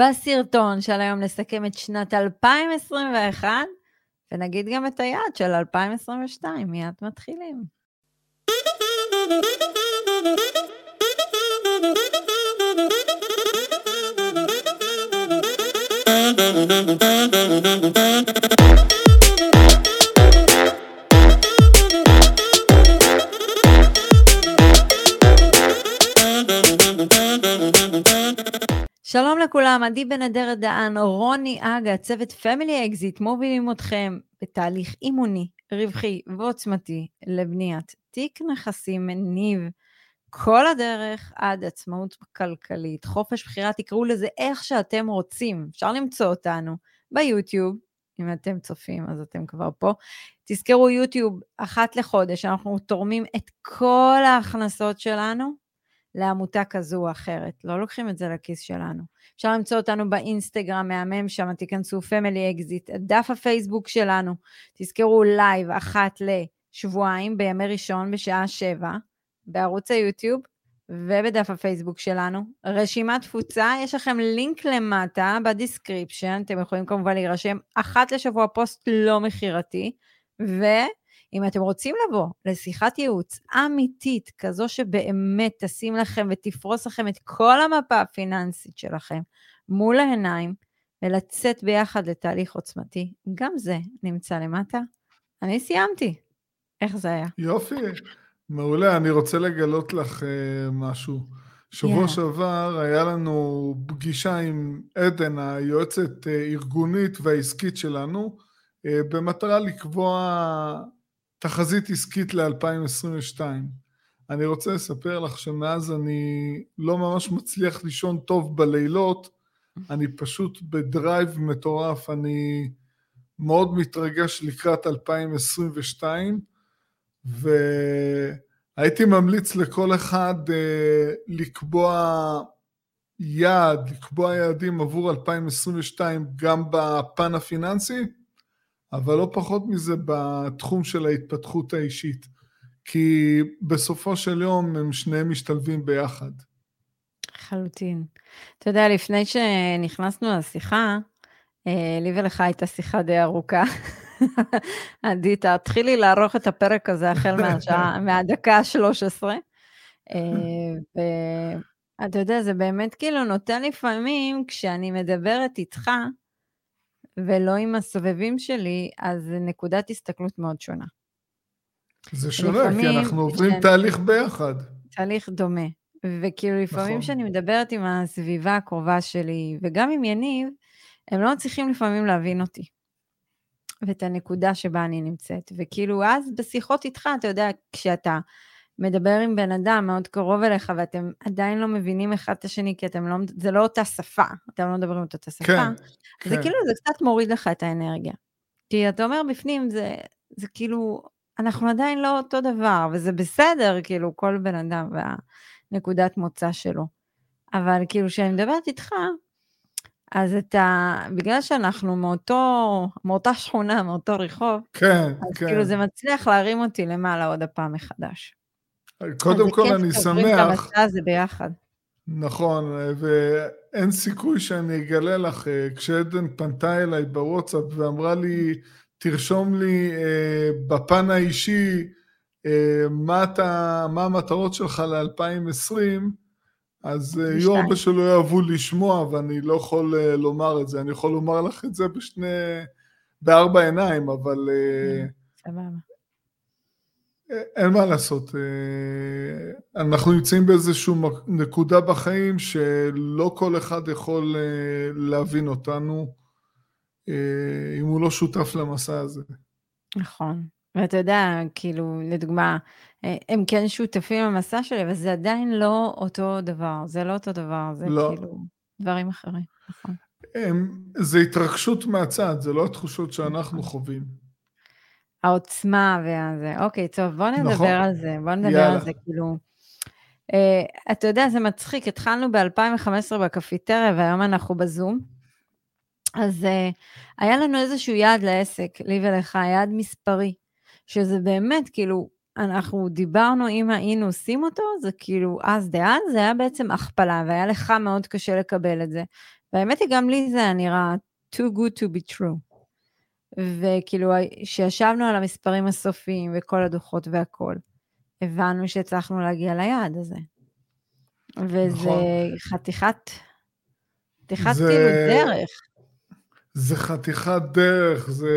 בסרטון של היום נסכם את שנת 2021, ונגיד גם את היעד של 2022. מיד מתחילים. שלום לכולם, עדי בן אדרת דהן, רוני אגה, צוות Family Exit, מובילים אתכם בתהליך אימוני, רווחי ועוצמתי לבניית תיק נכסים מניב כל הדרך עד עצמאות כלכלית, חופש בחירה, תקראו לזה איך שאתם רוצים. אפשר למצוא אותנו ביוטיוב, אם אתם צופים אז אתם כבר פה. תזכרו יוטיוב אחת לחודש, אנחנו תורמים את כל ההכנסות שלנו לעמותה כזו או אחרת, לא לוקחים את זה לכיס שלנו. אפשר למצוא אותנו באינסטגרם, מהמם שם, תיכנסו Family Exit, דף הפייסבוק שלנו, תזכרו לייב אחת לשבועיים בימי ראשון בשעה שבע, בערוץ היוטיוב ובדף הפייסבוק שלנו. רשימת תפוצה, יש לכם לינק למטה ב description, אתם יכולים כמובן להירשם אחת לשבוע פוסט לא מכירתי, ואם אתם רוצים לבוא לשיחת ייעוץ אמיתית, כזו שבאמת תשים לכם ותפרוס לכם את כל המפה הפיננסית שלכם מול העיניים, ולצאת ביחד לתהליך עוצמתי, גם זה נמצא למטה. אני סיימתי. איך זה היה? יופי. מעולה, אני רוצה לגלות לך uh, משהו. שבוע yeah. שעבר היה לנו פגישה עם עדן, היועצת uh, ארגונית והעסקית שלנו, uh, במטרה לקבוע תחזית עסקית ל-2022. אני רוצה לספר לך שמאז אני לא ממש מצליח לישון טוב בלילות, אני פשוט בדרייב מטורף, אני מאוד מתרגש לקראת 2022, והייתי ממליץ לכל אחד אה, לקבוע יעד, לקבוע יעדים עבור 2022 גם בפן הפיננסי, אבל לא פחות מזה בתחום של ההתפתחות האישית. כי בסופו של יום הם שניהם משתלבים ביחד. לחלוטין. אתה יודע, לפני שנכנסנו לשיחה, אה, לי ולך הייתה שיחה די ארוכה. עדי, תתחילי לערוך את הפרק הזה החל מהשעה, מהדקה ה-13. אה, ואתה יודע, זה באמת כאילו נותן לפעמים, כשאני מדברת איתך, ולא עם הסובבים שלי, אז נקודת הסתכלות מאוד שונה. זה שונה, כי אנחנו עוברים שאני... תהליך ביחד. תהליך דומה. וכאילו לפעמים נכון. כשאני מדברת עם הסביבה הקרובה שלי, וגם עם יניב, הם לא מצליחים לפעמים להבין אותי. ואת הנקודה שבה אני נמצאת. וכאילו, אז בשיחות איתך, אתה יודע, כשאתה מדבר עם בן אדם מאוד קרוב אליך, ואתם עדיין לא מבינים אחד את השני, כי אתם לא, זה לא אותה שפה, אתם לא מדברים את אותה שפה, כן, זה כן. כאילו, זה קצת מוריד לך את האנרגיה. כי אתה אומר בפנים, זה, זה כאילו, אנחנו עדיין לא אותו דבר, וזה בסדר, כאילו, כל בן אדם והנקודת מוצא שלו. אבל כאילו, כשאני מדברת איתך, אז אתה, בגלל שאנחנו מאותו, מאותה שכונה, מאותו רחוב, כן, אז כן. כאילו זה מצליח להרים אותי למעלה עוד הפעם מחדש. קודם כל אני שמח. זה ביחד. נכון, ואין סיכוי שאני אגלה לך, כשעדן פנתה אליי בוואטסאפ ואמרה לי, תרשום לי אה, בפן האישי אה, מה, אתה, מה המטרות שלך ל-2020, אז אה, יהיו הרבה שלא יאהבו לשמוע, ואני לא יכול אה, לומר את זה. אני יכול לומר לך את זה בשני... בארבע עיניים, אבל... אה, סבבה. אין מה לעשות. אנחנו נמצאים באיזושהי נקודה בחיים שלא כל אחד יכול להבין אותנו אם הוא לא שותף למסע הזה. נכון. ואתה יודע, כאילו, לדוגמה, אה, הם כן שותפים למסע שלי, אבל זה עדיין לא אותו דבר, זה לא אותו דבר, זה לא. כאילו דברים אחרים, נכון. הם, זה התרגשות מהצד, זה לא התחושות שאנחנו חווים. העוצמה והזה, אוקיי, טוב, בוא נדבר נכון. על זה, בוא נדבר יאללה. על זה, כאילו... Uh, אתה יודע, זה מצחיק, התחלנו ב-2015 בקפיטריה, והיום אנחנו בזום. אז uh, היה לנו איזשהו יעד לעסק, לי ולך, יעד מספרי, שזה באמת, כאילו, אנחנו דיברנו, אם היינו עושים אותו, זה כאילו, אז דאז, זה היה בעצם הכפלה, והיה לך מאוד קשה לקבל את זה. והאמת היא, גם לי זה היה נראה too good to be true. וכאילו, כשישבנו על המספרים הסופיים וכל הדוחות והכול, הבנו שהצלחנו להגיע ליעד הזה. וזה נכון. חתיכת, חתיכת זה... כאילו דרך. זה חתיכת דרך, זה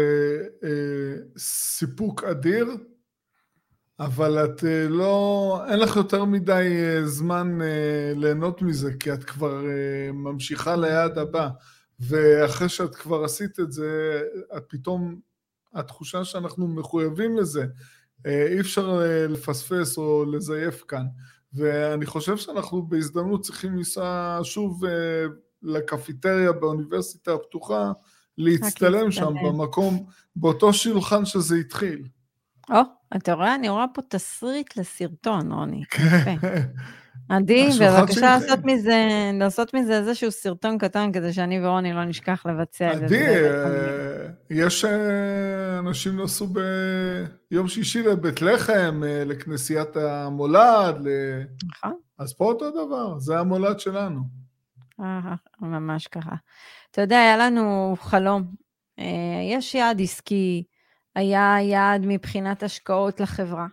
אה, סיפוק אדיר, אבל את אה, לא, אין לך יותר מדי אה, זמן אה, ליהנות מזה, כי את כבר אה, ממשיכה ליעד הבא. ואחרי שאת כבר עשית את זה, את פתאום, התחושה שאנחנו מחויבים לזה, אה, אי אפשר אה, לפספס או לזייף כאן. ואני חושב שאנחנו בהזדמנות צריכים לנסוע שוב אה, לקפיטריה באוניברסיטה הפתוחה, להצטלם שם במקום, באותו שולחן שזה התחיל. או, אתה רואה? אני רואה פה תסריט לסרטון, רוני. כן. עדי, בבקשה לעשות מזה, לעשות מזה איזשהו סרטון קטן כדי שאני ורוני לא נשכח לבצע את זה. עדי, אה, יש אה, אנשים נסעו ביום שישי לבית לחם, אה, לכנסיית המולד. נכון. אז פה אותו דבר, זה המולד שלנו. ממש ככה. אתה יודע, היה לנו חלום. יש יעד עסקי, היה יעד מבחינת השקעות לחברה.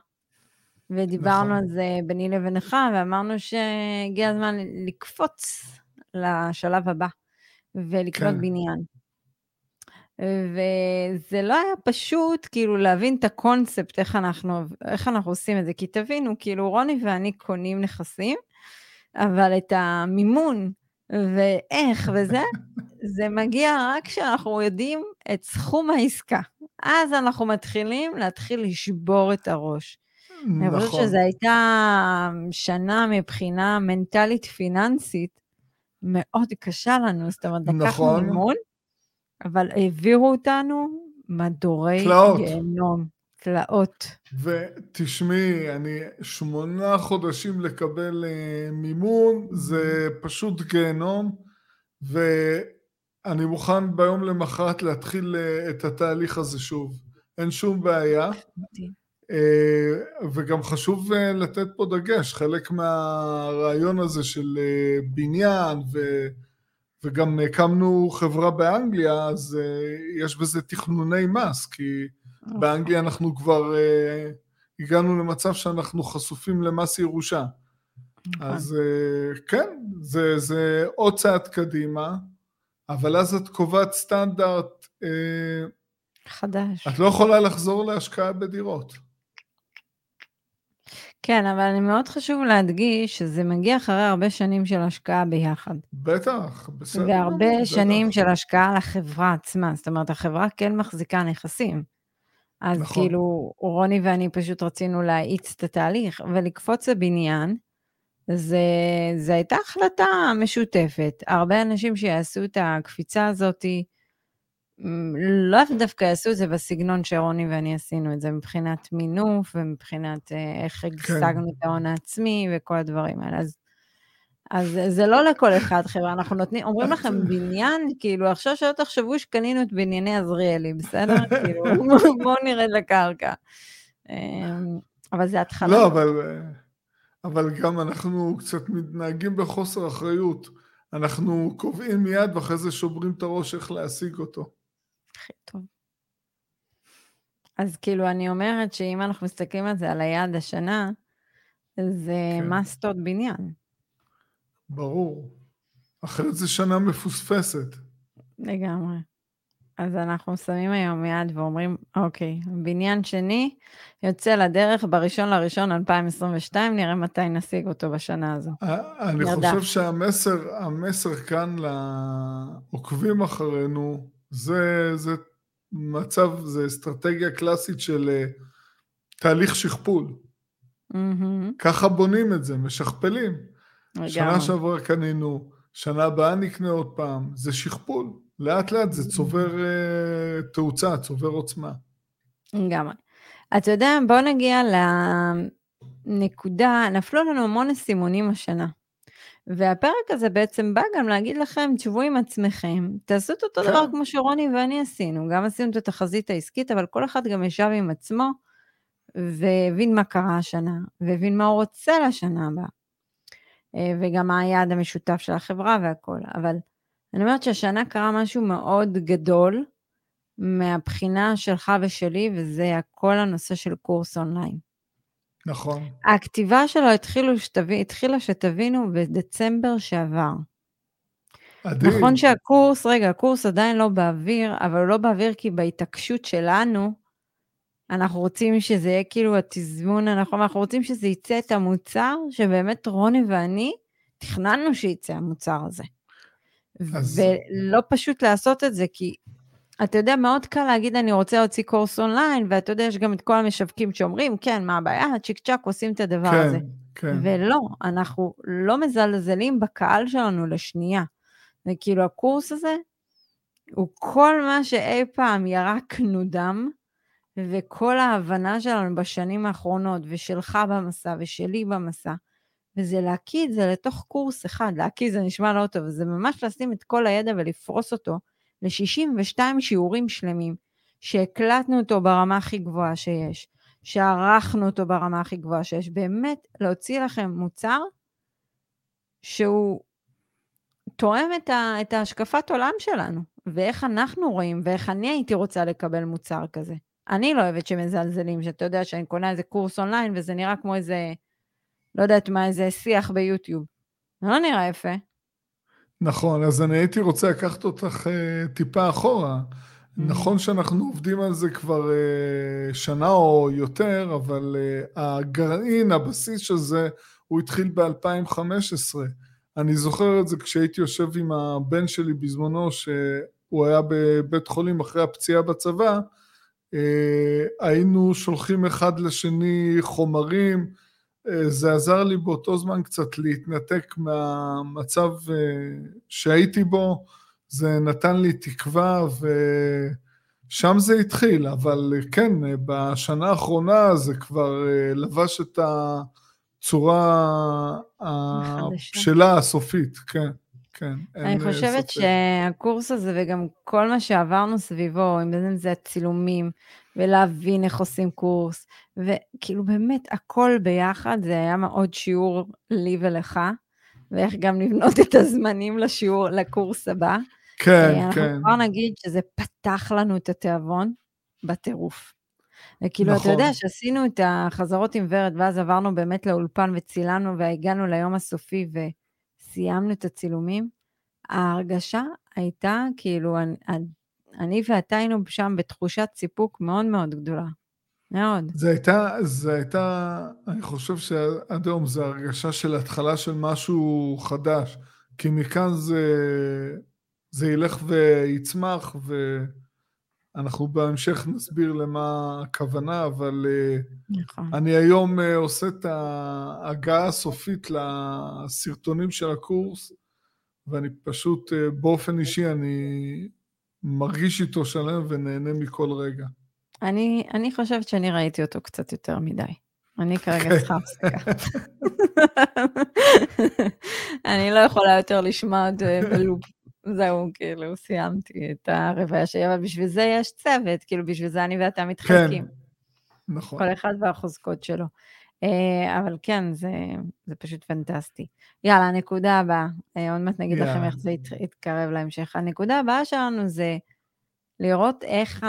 ודיברנו נכון. על זה ביני לבינך, ואמרנו שהגיע הזמן לקפוץ לשלב הבא ולקנות כן. בניין. וזה לא היה פשוט כאילו להבין את הקונספט, איך אנחנו, איך אנחנו עושים את זה, כי תבינו, כאילו רוני ואני קונים נכסים, אבל את המימון ואיך וזה, זה מגיע רק כשאנחנו יודעים את סכום העסקה. אז אנחנו מתחילים להתחיל לשבור את הראש. נכון. אני חושבת שזו הייתה שנה מבחינה מנטלית פיננסית מאוד קשה לנו, זאת אומרת, לקחנו נכון. מימון, אבל העבירו אותנו מדורי. גיהנום, תלאות. ותשמעי, אני שמונה חודשים לקבל uh, מימון, זה פשוט גיהנום, ואני מוכן ביום למחרת להתחיל uh, את התהליך הזה שוב. אין שום בעיה. אה, וגם חשוב אה, לתת פה דגש, חלק מהרעיון הזה של אה, בניין, ו, וגם הקמנו חברה באנגליה, אז יש בזה תכנוני מס, כי באנגליה אנחנו כבר הגענו למצב שאנחנו חשופים למס ירושה. נכון. אז כן, זה, זה עוד צעד קדימה, אבל אז את קובעת סטנדרט חדש. את לא יכולה לחזור להשקעה בדירות. כן, אבל אני מאוד חשוב להדגיש שזה מגיע אחרי הרבה שנים של השקעה ביחד. בטח, בסדר. והרבה שנים בטח. של השקעה לחברה עצמה, זאת אומרת, החברה כן מחזיקה נכסים. אז נכון. כאילו, רוני ואני פשוט רצינו להאיץ את התהליך, ולקפוץ לבניין, זה, זה הייתה החלטה משותפת. הרבה אנשים שיעשו את הקפיצה הזאתי, לאו דווקא יעשו את זה בסגנון שרוני ואני עשינו את זה, מבחינת מינוף ומבחינת אה, איך כן. השגנו כן. את ההון העצמי וכל הדברים האלה. אז, אז זה לא לכל אחד, חבר'ה, אנחנו נותנים, אומרים לכם בניין, כאילו, עכשיו שלא תחשבו שקנינו את בנייני עזריאלי, בסדר? כאילו, בואו נרד לקרקע. אמ, אבל זה התחלה. לא, אבל, אבל גם אנחנו קצת מתנהגים בחוסר אחריות. אנחנו קובעים מיד ואחרי זה שוברים את הראש איך להשיג אותו. הכי טוב. אז כאילו, אני אומרת שאם אנחנו מסתכלים על זה, על היעד השנה, זה כן. מסטות בניין. ברור. אחרת זו שנה מפוספסת. לגמרי. אז אנחנו שמים היום יד ואומרים, אוקיי, בניין שני יוצא לדרך בראשון לראשון 2022, נראה מתי נשיג אותו בשנה הזו. אני נרדף. חושב שהמסר המסר כאן לעוקבים אחרינו, זה, זה מצב, זה אסטרטגיה קלאסית של uh, תהליך שכפול. Mm-hmm. ככה בונים את זה, משכפלים. לגמרי. שנה שעברה קנינו, שנה הבאה נקנה עוד פעם, זה שכפול. לאט לאט זה צובר uh, תאוצה, צובר עוצמה. לגמרי. אתה יודע, בוא נגיע לנקודה, נפלו לנו המון אסימונים השנה. והפרק הזה בעצם בא גם להגיד לכם, תשבו עם עצמכם, תעשו את אותו כן. דבר כמו שרוני ואני עשינו, גם עשינו את התחזית העסקית, אבל כל אחד גם ישב עם עצמו והבין מה קרה השנה, והבין מה הוא רוצה לשנה הבאה, אה, וגם מה היעד המשותף של החברה והכל, אבל אני אומרת שהשנה קרה משהו מאוד גדול מהבחינה שלך ושלי, וזה כל הנושא של קורס אונליין. נכון. הכתיבה שלו התחילו שתביא, התחילה שתבינו בדצמבר שעבר. אדיר. נכון שהקורס, רגע, הקורס עדיין לא באוויר, אבל הוא לא באוויר כי בהתעקשות שלנו, אנחנו רוצים שזה יהיה כאילו התזמון הנכון, אנחנו רוצים שזה יצא את המוצר שבאמת רוני ואני תכננו שיצא המוצר הזה. אז... ולא פשוט לעשות את זה, כי אתה יודע, מאוד קל להגיד, אני רוצה להוציא קורס אונליין, ואתה יודע, יש גם את כל המשווקים שאומרים, כן, מה הבעיה? צ'יק צ'אק עושים את הדבר כן, הזה. כן. ולא, אנחנו לא מזלזלים בקהל שלנו לשנייה. וכאילו, הקורס הזה הוא כל מה שאי פעם ירקנו דם, וכל ההבנה שלנו בשנים האחרונות, ושלך במסע, ושלי במסע, וזה להקיא את זה לתוך קורס אחד. להקיא זה נשמע לא טוב, זה ממש לשים את כל הידע ולפרוס אותו ל-62 שיעורים שלמים, שהקלטנו אותו ברמה הכי גבוהה שיש, שערכנו אותו ברמה הכי גבוהה שיש, באמת להוציא לכם מוצר שהוא תואם את, ה, את ההשקפת עולם שלנו, ואיך אנחנו רואים, ואיך אני הייתי רוצה לקבל מוצר כזה. אני לא אוהבת שמזלזלים, שאתה יודע שאני קונה איזה קורס אונליין, וזה נראה כמו איזה, לא יודעת מה, איזה שיח ביוטיוב. זה לא נראה יפה. נכון, אז אני הייתי רוצה לקחת אותך uh, טיפה אחורה. Mm-hmm. נכון שאנחנו עובדים על זה כבר uh, שנה או יותר, אבל uh, הגרעין, הבסיס של זה, הוא התחיל ב-2015. אני זוכר את זה כשהייתי יושב עם הבן שלי בזמנו, שהוא היה בבית חולים אחרי הפציעה בצבא, היינו שולחים אחד לשני חומרים, זה עזר לי באותו זמן קצת להתנתק מהמצב אה, שהייתי בו, זה נתן לי תקווה ושם זה התחיל, אבל כן, בשנה האחרונה זה כבר אה, לבש את הצורה הבשלה הסופית, כן. כן, אני אה, חושבת סופי. שהקורס הזה וגם כל מה שעברנו סביבו, אם זה הצילומים, ולהבין איך עושים קורס, וכאילו באמת הכל ביחד, זה היה מאוד שיעור לי ולך, ואיך גם לבנות את הזמנים לשיעור, לקורס הבא. כן, אנחנו כן. אנחנו כבר נגיד שזה פתח לנו את התיאבון בטירוף. וכאילו, נכון. אתה יודע שעשינו את החזרות עם ורד, ואז עברנו באמת לאולפן וצילמנו והגענו ליום הסופי וסיימנו את הצילומים, ההרגשה הייתה כאילו, אני ואתה היינו שם בתחושת סיפוק מאוד מאוד גדולה. מאוד. זה הייתה, זה הייתה, אני חושב שעד היום זה הרגשה של התחלה של משהו חדש, כי מכאן זה, זה ילך ויצמח, ואנחנו בהמשך נסביר למה הכוונה, אבל נכון. אני היום אה, עושה את ההגעה הסופית לסרטונים של הקורס, ואני פשוט, אה, באופן אישי, אני מרגיש איתו שלם ונהנה מכל רגע. אני, אני חושבת שאני ראיתי אותו קצת יותר מדי. אני כרגע כן. צריכה הפסקה. אני לא יכולה יותר לשמוע עוד אה, בלופ. זהו, כאילו, סיימתי את הרבעיה שלי, אבל בשביל זה יש צוות, כאילו, בשביל זה אני ואתה מתחלקים. כן, נכון. כל אחד והחוזקות שלו. אה, אבל כן, זה, זה פשוט פנטסטי. יאללה, הנקודה הבאה, אה, עוד מעט נגיד yeah. לכם איך זה יתקרב להמשך. הנקודה הבאה שלנו זה לראות איך,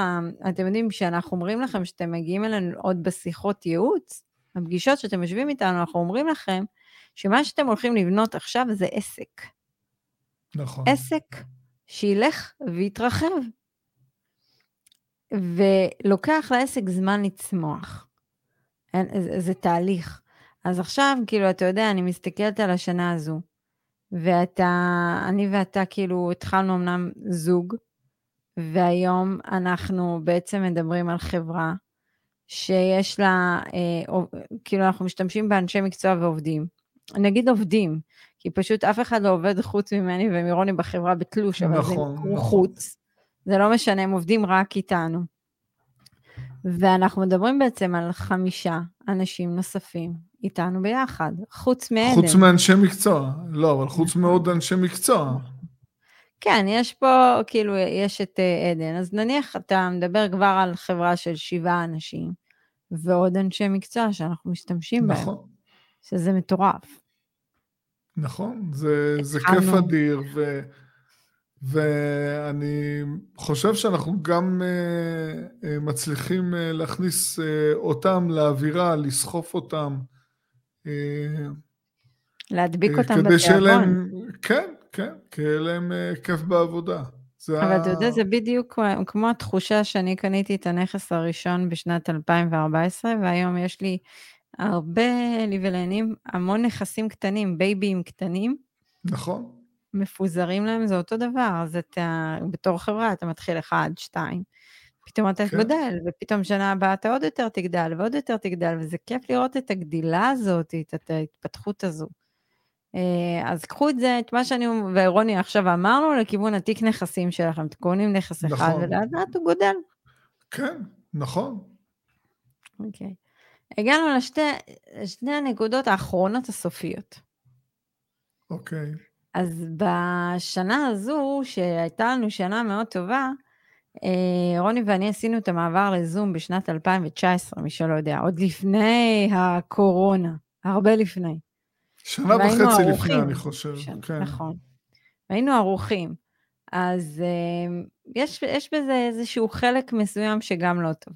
אתם יודעים, כשאנחנו אומרים לכם שאתם מגיעים אלינו עוד בשיחות ייעוץ, בפגישות שאתם יושבים איתנו, אנחנו אומרים לכם שמה שאתם הולכים לבנות עכשיו זה עסק. נכון. עסק שילך ויתרחב. ולוקח לעסק זמן לצמוח. זה, זה תהליך. אז עכשיו, כאילו, אתה יודע, אני מסתכלת על השנה הזו, ואתה, אני ואתה, כאילו, התחלנו אמנם זוג, והיום אנחנו בעצם מדברים על חברה שיש לה, אה, כאילו, אנחנו משתמשים באנשי מקצוע ועובדים. נגיד עובדים, כי פשוט אף אחד לא עובד חוץ ממני ומרוני בחברה בתלוש, אבל נכון, זה נכון. חוץ. זה לא משנה, הם עובדים רק איתנו. ואנחנו מדברים בעצם על חמישה אנשים נוספים איתנו ביחד, חוץ מעדן. חוץ מאנשי מקצוע, לא, אבל חוץ נכון. מעוד אנשי מקצוע. כן, יש פה, כאילו, יש את אה, עדן, אז נניח אתה מדבר כבר על חברה של שבעה אנשים, ועוד אנשי מקצוע שאנחנו משתמשים נכון. בהם. שזה מטורף. נכון, זה, זה כיף אדיר, ו... ואני חושב שאנחנו גם מצליחים להכניס אותם לאווירה, לסחוף אותם. להדביק אותם בתיאבון. כן, כן, כי יהיה להם כיף בעבודה. אבל אתה יודע, זה בדיוק כמו התחושה שאני קניתי את הנכס הראשון בשנת 2014, והיום יש לי הרבה ליבלנים, המון נכסים קטנים, בייבים קטנים. נכון. מפוזרים להם, זה אותו דבר, אז אתה, בתור חברה, אתה מתחיל אחד, שתיים, פתאום אתה כן. גודל, ופתאום שנה הבאה אתה עוד יותר תגדל, ועוד יותר תגדל, וזה כיף לראות את הגדילה הזאת, את ההתפתחות הזו. אה, אז קחו את זה, את מה שאני ורוני עכשיו אמרנו, לכיוון התיק נכסים שלכם. אתם קונים נכס נכון. אחד ולאט לאט הוא גודל. כן, נכון. אוקיי. Okay. הגענו לשתי לשתי הנקודות האחרונות הסופיות. אוקיי. Okay. אז בשנה הזו, שהייתה לנו שנה מאוד טובה, אה, רוני ואני עשינו את המעבר לזום בשנת 2019, מי שלא יודע, עוד לפני הקורונה, הרבה לפני. שנה וחצי ערוכים, לפני, אני חושב. שנה, כן. נכון. והיינו ערוכים. אז uh, יש, יש בזה איזשהו חלק מסוים שגם לא טוב.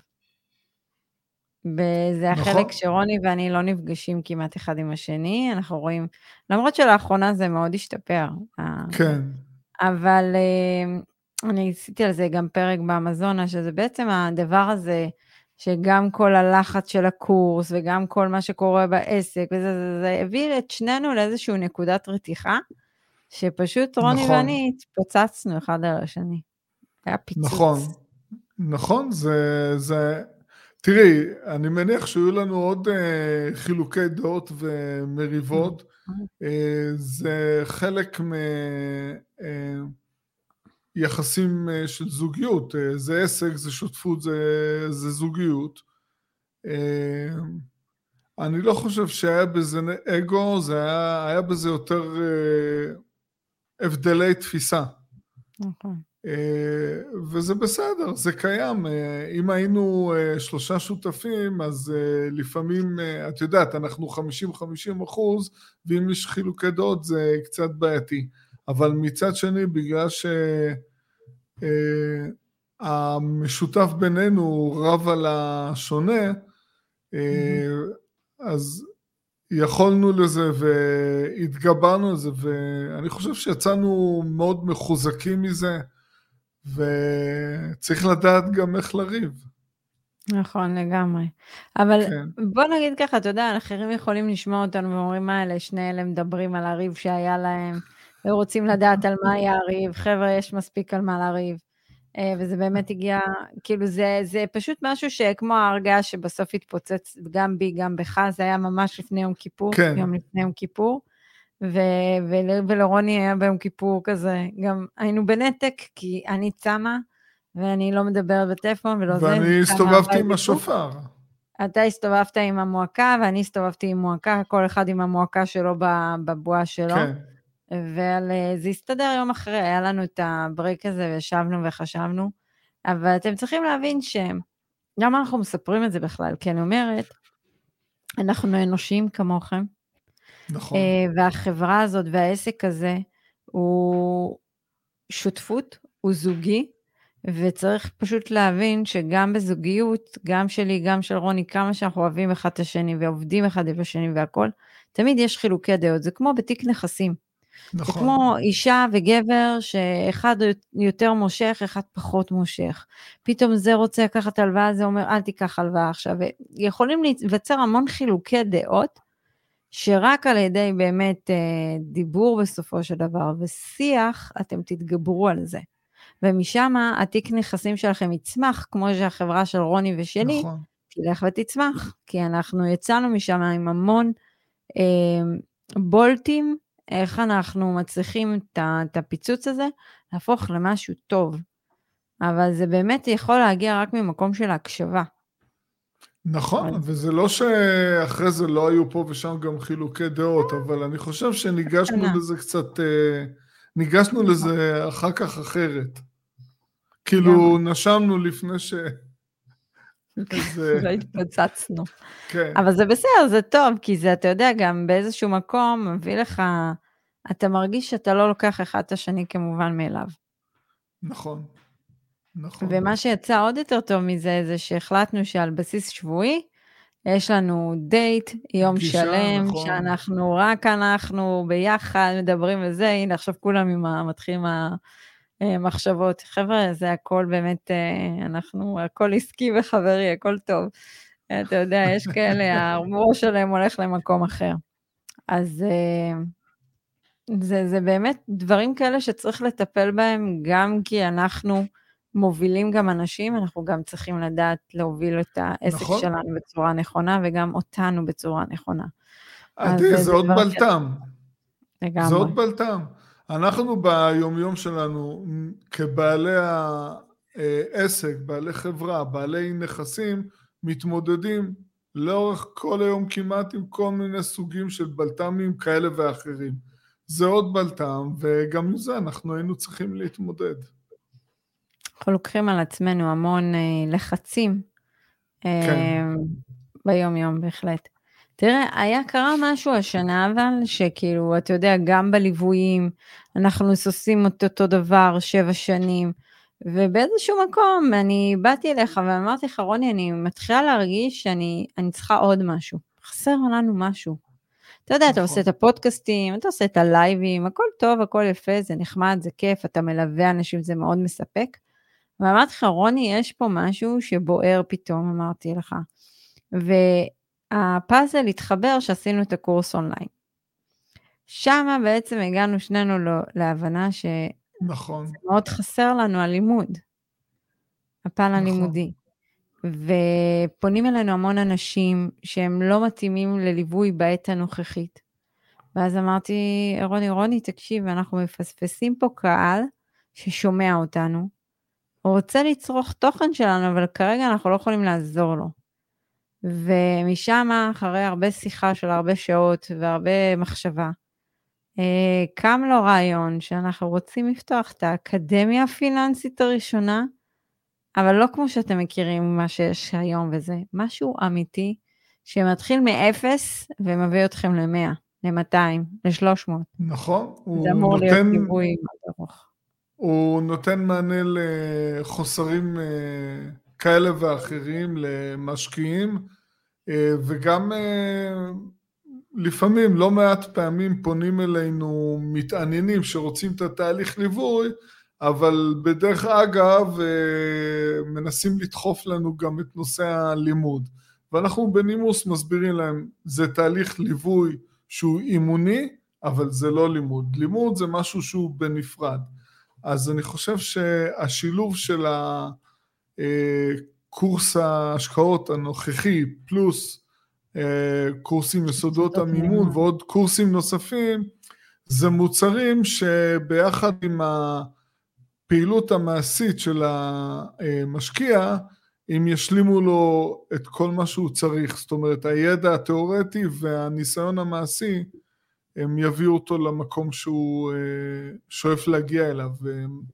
וזה נכון. החלק שרוני ואני לא נפגשים כמעט אחד עם השני, אנחנו רואים, למרות שלאחרונה זה מאוד השתפר. כן. אבל uh, אני עשיתי על זה גם פרק באמזונה, שזה בעצם הדבר הזה, שגם כל הלחץ של הקורס וגם כל מה שקורה בעסק, וזה זה, זה הביא את שנינו לאיזושהי נקודת רתיחה, שפשוט רוני נכון. ואני התפוצצנו אחד על השני. היה פיצוץ. נכון, נכון, זה, זה... תראי, אני מניח שיהיו לנו עוד uh, חילוקי דעות ומריבות. uh, זה חלק מ... Uh, יחסים אה, של זוגיות, אה, זה עסק, זה שותפות, זה, זה זוגיות. אה, אני לא חושב שהיה בזה אגו, זה היה, היה בזה יותר הבדלי תפיסה. נכון. וזה בסדר, זה קיים. אם היינו שלושה שותפים, אז לפעמים, את יודעת, אנחנו 50-50 אחוז, ואם יש חילוקי דעות זה קצת בעייתי. אבל מצד שני, בגלל שהמשותף אה, בינינו רב על השונה, אה, אז יכולנו לזה והתגברנו על זה, ואני חושב שיצאנו מאוד מחוזקים מזה, וצריך לדעת גם איך לריב. נכון, לגמרי. אבל כן. בוא נגיד ככה, אתה יודע, אחרים יכולים לשמוע אותנו ואומרים, מה אלה, שני אלה מדברים על הריב שהיה להם. ורוצים לדעת על מה היה הריב, חבר'ה, יש מספיק על מה לריב. אה, וזה באמת הגיע, כאילו זה, זה פשוט משהו שכמו ההרגעה שבסוף התפוצץ גם בי, גם בך, זה היה ממש לפני יום כיפור, כן. יום לפני יום כיפור. ו- ול- ולרוני היה ביום כיפור כזה, גם היינו בנתק, כי אני צמה, ואני לא מדברת בטלפון ולא זה. ואני הסתובבתי עם השופר. אתה הסתובבת עם המועקה, ואני הסתובבתי עם מועקה, כל אחד עם המועקה שלו בבועה שלו. כן. וזה אה, הסתדר יום אחרי, היה לנו את הברייק הזה וישבנו וחשבנו, אבל אתם צריכים להבין שגם אנחנו מספרים את זה בכלל, כי אני אומרת, אנחנו אנושיים כמוכם, נכון. אה, והחברה הזאת והעסק הזה הוא שותפות, הוא זוגי, וצריך פשוט להבין שגם בזוגיות, גם שלי, גם של רוני, כמה שאנחנו אוהבים אחד את השני ועובדים אחד עם השני והכול, תמיד יש חילוקי דעות, זה כמו בתיק נכסים. נכון. זה כמו אישה וגבר שאחד יותר מושך, אחד פחות מושך. פתאום זה רוצה לקחת הלוואה, זה אומר, אל תיקח הלוואה עכשיו. יכולים להיווצר המון חילוקי דעות, שרק על ידי באמת אה, דיבור בסופו של דבר ושיח, אתם תתגברו על זה. ומשם התיק נכסים שלכם יצמח, כמו שהחברה של רוני ושלי, נכון. תלך ותצמח, כי אנחנו יצאנו משם עם המון אה, בולטים איך אנחנו מצליחים את הפיצוץ הזה להפוך למשהו טוב. אבל זה באמת יכול להגיע רק ממקום של הקשבה. נכון. וזה לא שאחרי זה לא היו פה ושם גם חילוקי דעות, אבל אני חושב שניגשנו לזה קצת, אה, ניגשנו נכון. לזה אחר כך אחרת. כאילו, נשמנו לפני ש... והתפוצצנו. כן. אבל זה בסדר, זה טוב, כי זה, אתה יודע, גם באיזשהו מקום מביא לך, אתה מרגיש שאתה לא לוקח אחד את השני כמובן מאליו. נכון, נכון. ומה שיצא עוד יותר טוב מזה, זה שהחלטנו שעל בסיס שבועי, יש לנו דייט, יום פגישה, שלם, נכון. שאנחנו, רק אנחנו ביחד מדברים וזה, הנה עכשיו כולם עם ה... מתחילים המחשבות. חבר'ה, זה הכל באמת, אה, אנחנו, הכל עסקי וחברי, הכל טוב. אתה יודע, יש כאלה, הראש שלהם הולך למקום אחר. אז אה, זה, זה באמת דברים כאלה שצריך לטפל בהם, גם כי אנחנו מובילים גם אנשים, אנחנו גם צריכים לדעת להוביל את העסק נכון. שלנו בצורה נכונה, וגם אותנו בצורה נכונה. עדי, אז זה עוד דבר בלטם. לגמרי. זה עוד בלטם. אנחנו ביומיום שלנו, כבעלי העסק, בעלי חברה, בעלי נכסים, מתמודדים לאורך כל היום כמעט עם כל מיני סוגים של בלת"מים כאלה ואחרים. זה עוד בלת"ם, וגם עם זה אנחנו היינו צריכים להתמודד. אנחנו לוקחים על עצמנו המון אה, לחצים אה, כן. ביום-יום בהחלט. תראה, היה קרה משהו השנה אבל, שכאילו, אתה יודע, גם בליוויים, אנחנו עושים את אותו דבר שבע שנים, ובאיזשהו מקום אני באתי אליך ואמרתי לך, רוני, אני מתחילה להרגיש שאני אני צריכה עוד משהו. חסר לנו משהו. אתה יודע, אתה נכון. עושה את הפודקאסטים, אתה עושה את הלייבים, הכל טוב, הכל יפה, זה נחמד, זה כיף, אתה מלווה אנשים, זה מאוד מספק. ואמרתי לך, רוני, יש פה משהו שבוער פתאום, אמרתי לך. והפאזל התחבר שעשינו את הקורס אונליין. שמה בעצם הגענו שנינו לו- להבנה שמאוד נכון, חסר לנו הלימוד, הפן נכון. הלימודי. ופונים אלינו המון אנשים שהם לא מתאימים לליווי בעת הנוכחית. ואז אמרתי, רוני, רוני, תקשיב, אנחנו מפספסים פה קהל ששומע אותנו, הוא רוצה לצרוך תוכן שלנו, אבל כרגע אנחנו לא יכולים לעזור לו. ומשם, אחרי הרבה שיחה של הרבה שעות והרבה מחשבה, אה, קם לו רעיון שאנחנו רוצים לפתוח את האקדמיה הפיננסית הראשונה, אבל לא כמו שאתם מכירים מה שיש היום וזה, משהו אמיתי שמתחיל מאפס ומביא אתכם ל-100, ל-200, ל-300. נכון. זה הוא אמור להיות נותן, ליווי מאוד ארוך. הוא נותן מענה לחוסרים אה, כאלה ואחרים, למשקיעים, אה, וגם אה, לפעמים, לא מעט פעמים פונים אלינו מתעניינים שרוצים את התהליך ליווי, אבל בדרך אגב מנסים לדחוף לנו גם את נושא הלימוד. ואנחנו בנימוס מסבירים להם, זה תהליך ליווי שהוא אימוני, אבל זה לא לימוד. לימוד זה משהו שהוא בנפרד. אז אני חושב שהשילוב של הקורס ההשקעות הנוכחי, פלוס אה, קורסים יסודות המימון. ועוד קורסים נוספים, זה מוצרים שביחד עם הפעילות המעשית של המשקיע, אם ישלימו לו את כל מה שהוא צריך, זאת אומרת הידע התיאורטי והניסיון המעשי, הם יביאו אותו למקום שהוא אה, שואף להגיע אליו,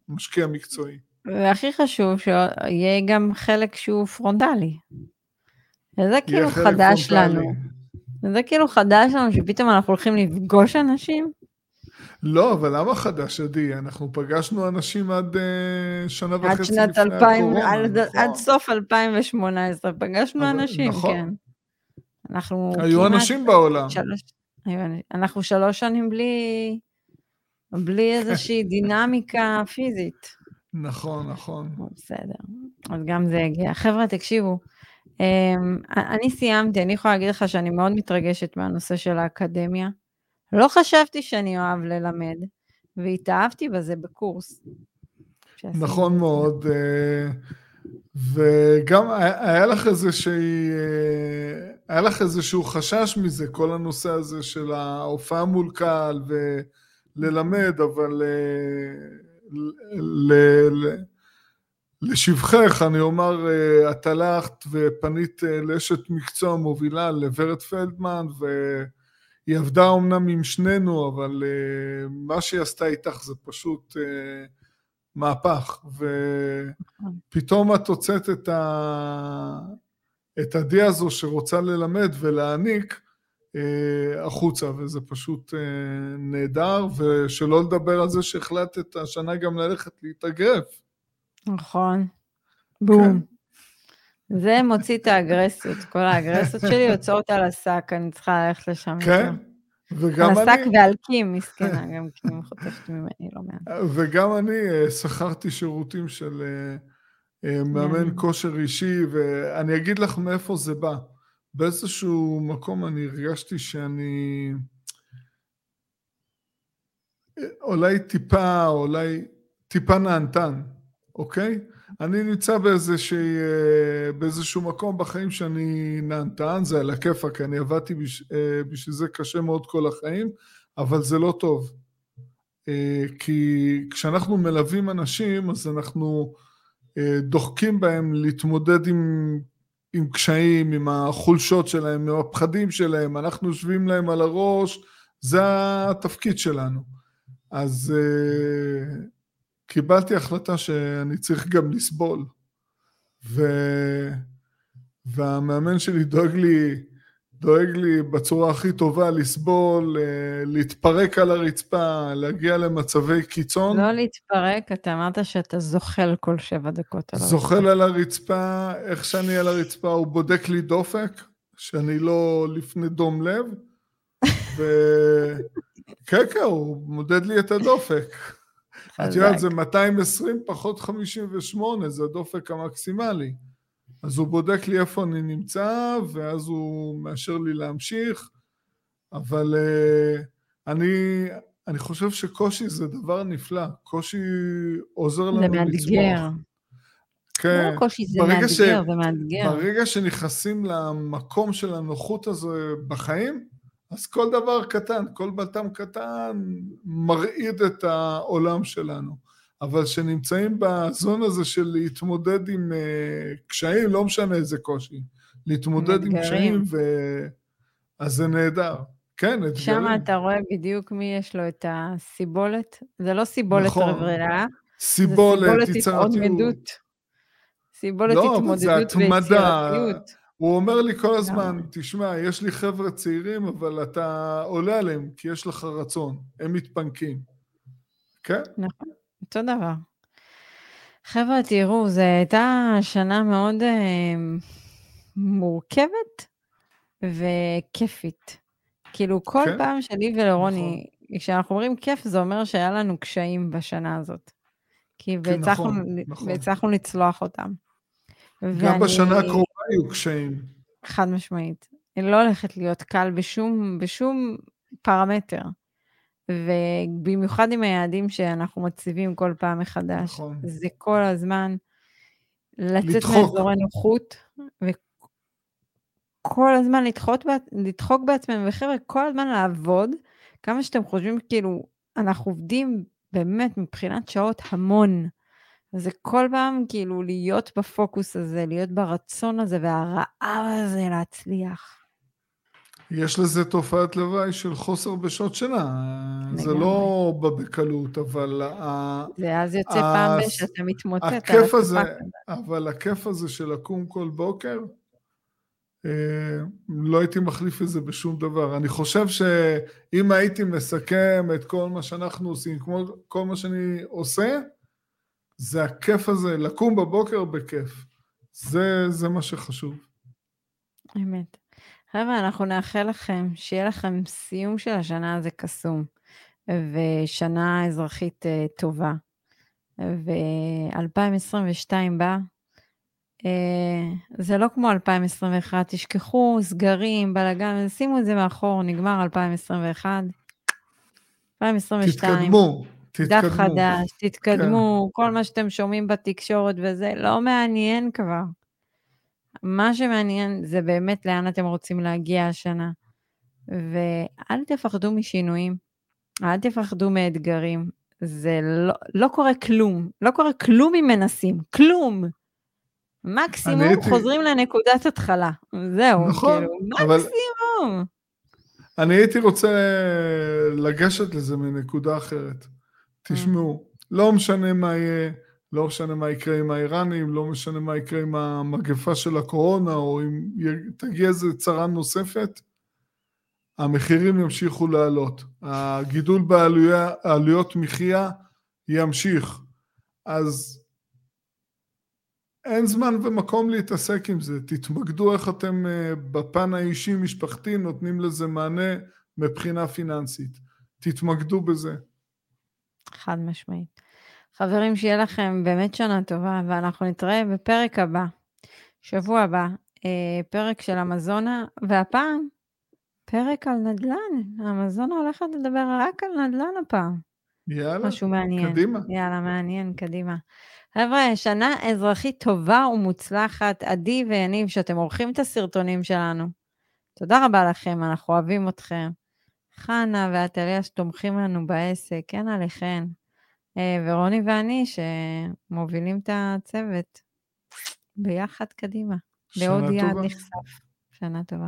משקיע מקצועי. והכי חשוב שיהיה גם חלק שהוא פרונטלי. וזה כאילו חדש פרונטלי. לנו. וזה כאילו חדש לנו שפתאום אנחנו הולכים לפגוש אנשים. לא, אבל למה חדש, עדי? אנחנו פגשנו אנשים עד אה, שנה עד וחצי לפני 2000, הקורונה, עד, נכון? עד סוף 2018 פגשנו אבל- אנשים, נכון. כן. אנחנו היו כמעט אנשים בעולם. שלוש, אנחנו שלוש שנים בלי, בלי איזושהי דינמיקה פיזית. נכון, נכון. בסדר, אז גם זה יגיע. חבר'ה, תקשיבו, אמ, אני סיימתי, אני יכולה להגיד לך שאני מאוד מתרגשת מהנושא של האקדמיה. לא חשבתי שאני אוהב ללמד, והתאהבתי בזה בקורס. נכון מאוד, אה, וגם היה לך איזושהי, אה, היה לך איזשהו חשש מזה, כל הנושא הזה של ההופעה מול קהל וללמד, אבל אה, ל- ל- לשבחך, אני אומר, אה, את הלכת ופנית לאשת מקצוע מובילה, לוורד פלדמן, והיא עבדה אמנם עם שנינו, אבל מה שהיא עשתה איתך זה פשוט מהפך, ופתאום את הוצאת את, ה... את הדי הזו שרוצה ללמד ולהעניק, אה, החוצה, וזה פשוט אה, נהדר, ושלא לדבר על זה שהחלטת השנה גם ללכת להתאגרף. נכון. בום. כן. זה מוציא את האגרסיות, כל האגרסיות שלי יוצאות על השק, אני צריכה ללכת לשם. כן, וגם אני... על השק ועל קים, מסכנה, גם קים חוטפת ממני לא מעט. וגם אני אה, שכרתי שירותים של מאמן כושר אישי, ואני אגיד לך מאיפה זה בא. באיזשהו מקום אני הרגשתי שאני אולי טיפה, אולי טיפה נענתן, אוקיי? אני נמצא באיזושהי, באיזשהו מקום בחיים שאני נענתן, זה על הכיפאק, אני עבדתי בש, בשביל זה קשה מאוד כל החיים, אבל זה לא טוב. כי כשאנחנו מלווים אנשים, אז אנחנו דוחקים בהם להתמודד עם עם קשיים, עם החולשות שלהם, עם הפחדים שלהם, אנחנו יושבים להם על הראש, זה התפקיד שלנו. אז קיבלתי החלטה שאני צריך גם לסבול. ו... והמאמן שלי דואג לי דואג לי בצורה הכי טובה לסבול, אה, להתפרק על הרצפה, להגיע למצבי קיצון. לא להתפרק, אתה אמרת שאתה זוחל כל שבע דקות על הרצפה. זוחל על הרצפה, איך שאני על הרצפה, הוא בודק לי דופק, שאני לא לפני דום לב, ו... כן, כן, הוא מודד לי את הדופק. את יודעת, זה 220 פחות 58, זה הדופק המקסימלי. אז הוא בודק לי איפה אני נמצא, ואז הוא מאשר לי להמשיך, אבל uh, אני, אני חושב שקושי זה דבר נפלא, קושי עוזר לנו לצמוח. זה מאתגר. כן. לא קושי, זה מאתגר, ש... זה מאתגר. ברגע שנכנסים למקום של הנוחות הזה בחיים, אז כל דבר קטן, כל בלטם קטן מרעיד את העולם שלנו. אבל שנמצאים בזון הזה של להתמודד עם uh, קשיים, לא משנה איזה קושי, להתמודד עם קשיים, ו... אז זה נהדר. כן, אתגרים. שם אתה רואה בדיוק מי יש לו את הסיבולת. זה לא סיבולת נכון. רברלה, סיבולת, זה סיבולת התמודדות. סיבולת לא, התמודדות ויצירתיות. הוא אומר לי כל הזמן, תשמע, יש לי חבר'ה צעירים, אבל אתה עולה עליהם, כי יש לך רצון, הם מתפנקים. כן? נכון. אותו דבר. חבר'ה, תראו, זו הייתה שנה מאוד אה, מורכבת וכיפית. כאילו, כל כן? פעם שלי ולרוני, נכון. כשאנחנו אומרים כיף, זה אומר שהיה לנו קשיים בשנה הזאת. כי כן, והצלחנו, נכון, נכון. לצלוח אותם. גם ואני... בשנה הקרובה היו קשיים. חד משמעית. היא לא הולכת להיות קל בשום, בשום פרמטר. ובמיוחד עם היעדים שאנחנו מציבים כל פעם מחדש, נכון. זה כל הזמן לצאת מאזורי נוחות, וכל הזמן לדחות, לדחוק בעצמנו, וחבר'ה, כל הזמן לעבוד, כמה שאתם חושבים, כאילו, אנחנו עובדים באמת מבחינת שעות המון. זה כל פעם כאילו להיות בפוקוס הזה, להיות ברצון הזה והרעב הזה להצליח. יש לזה תופעת לוואי של חוסר בשעות שינה. זה לא בא בקלות, אבל... זה אז יוצא פעם. שאתה מתמוטט. הכיף הזה, אבל הכיף הזה של לקום כל בוקר, אה, לא הייתי מחליף את זה בשום דבר. אני חושב שאם הייתי מסכם את כל מה שאנחנו עושים, כמו כל מה שאני עושה, זה הכיף הזה, לקום בבוקר בכיף. זה, זה מה שחשוב. אמת. חבר'ה, אנחנו נאחל לכם שיהיה לכם סיום של השנה הזה קסום, ושנה אזרחית uh, טובה. ו-2022 בא, uh, זה לא כמו 2021, תשכחו סגרים, בלאגן, שימו את זה מאחור, נגמר 2021. 2022. תתקדמו, תתקדמו. דף חדש, תתקדמו, כן. כל מה שאתם שומעים בתקשורת וזה, לא מעניין כבר. מה שמעניין זה באמת לאן אתם רוצים להגיע השנה. ואל תפחדו משינויים, אל תפחדו מאתגרים. זה לא, לא קורה כלום, לא קורה כלום אם מנסים, כלום. מקסימום הייתי... חוזרים לנקודת התחלה, זהו, נכון, כאילו, מקסימום. אבל... אני הייתי רוצה לגשת לזה מנקודה אחרת. תשמעו, לא משנה מה יהיה, לא משנה מה יקרה עם האיראנים, לא משנה מה יקרה עם המגפה של הקורונה, או אם תגיע איזה צרה נוספת, המחירים ימשיכו לעלות. הגידול בעלויות מחיה ימשיך. אז אין זמן ומקום להתעסק עם זה. תתמקדו איך אתם אה, בפן האישי-משפחתי נותנים לזה מענה מבחינה פיננסית. תתמקדו בזה. חד משמעית. חברים, שיהיה לכם באמת שנה טובה, ואנחנו נתראה בפרק הבא, שבוע הבא, אה, פרק של אמזונה, והפעם פרק על נדל"ן. אמזונה הולכת לדבר רק על נדל"ן הפעם. יאללה, משהו מעניין. קדימה. יאללה, מעניין, קדימה. חבר'ה, שנה אזרחית טובה ומוצלחת. עדי ויניב, שאתם עורכים את הסרטונים שלנו. תודה רבה לכם, אנחנו אוהבים אתכם. חנה ועטליה שתומכים לנו בעסק, כן עליכן. אה, ורוני ואני שמובילים את הצוות ביחד קדימה. לעוד יעד נחשף. שנה טובה.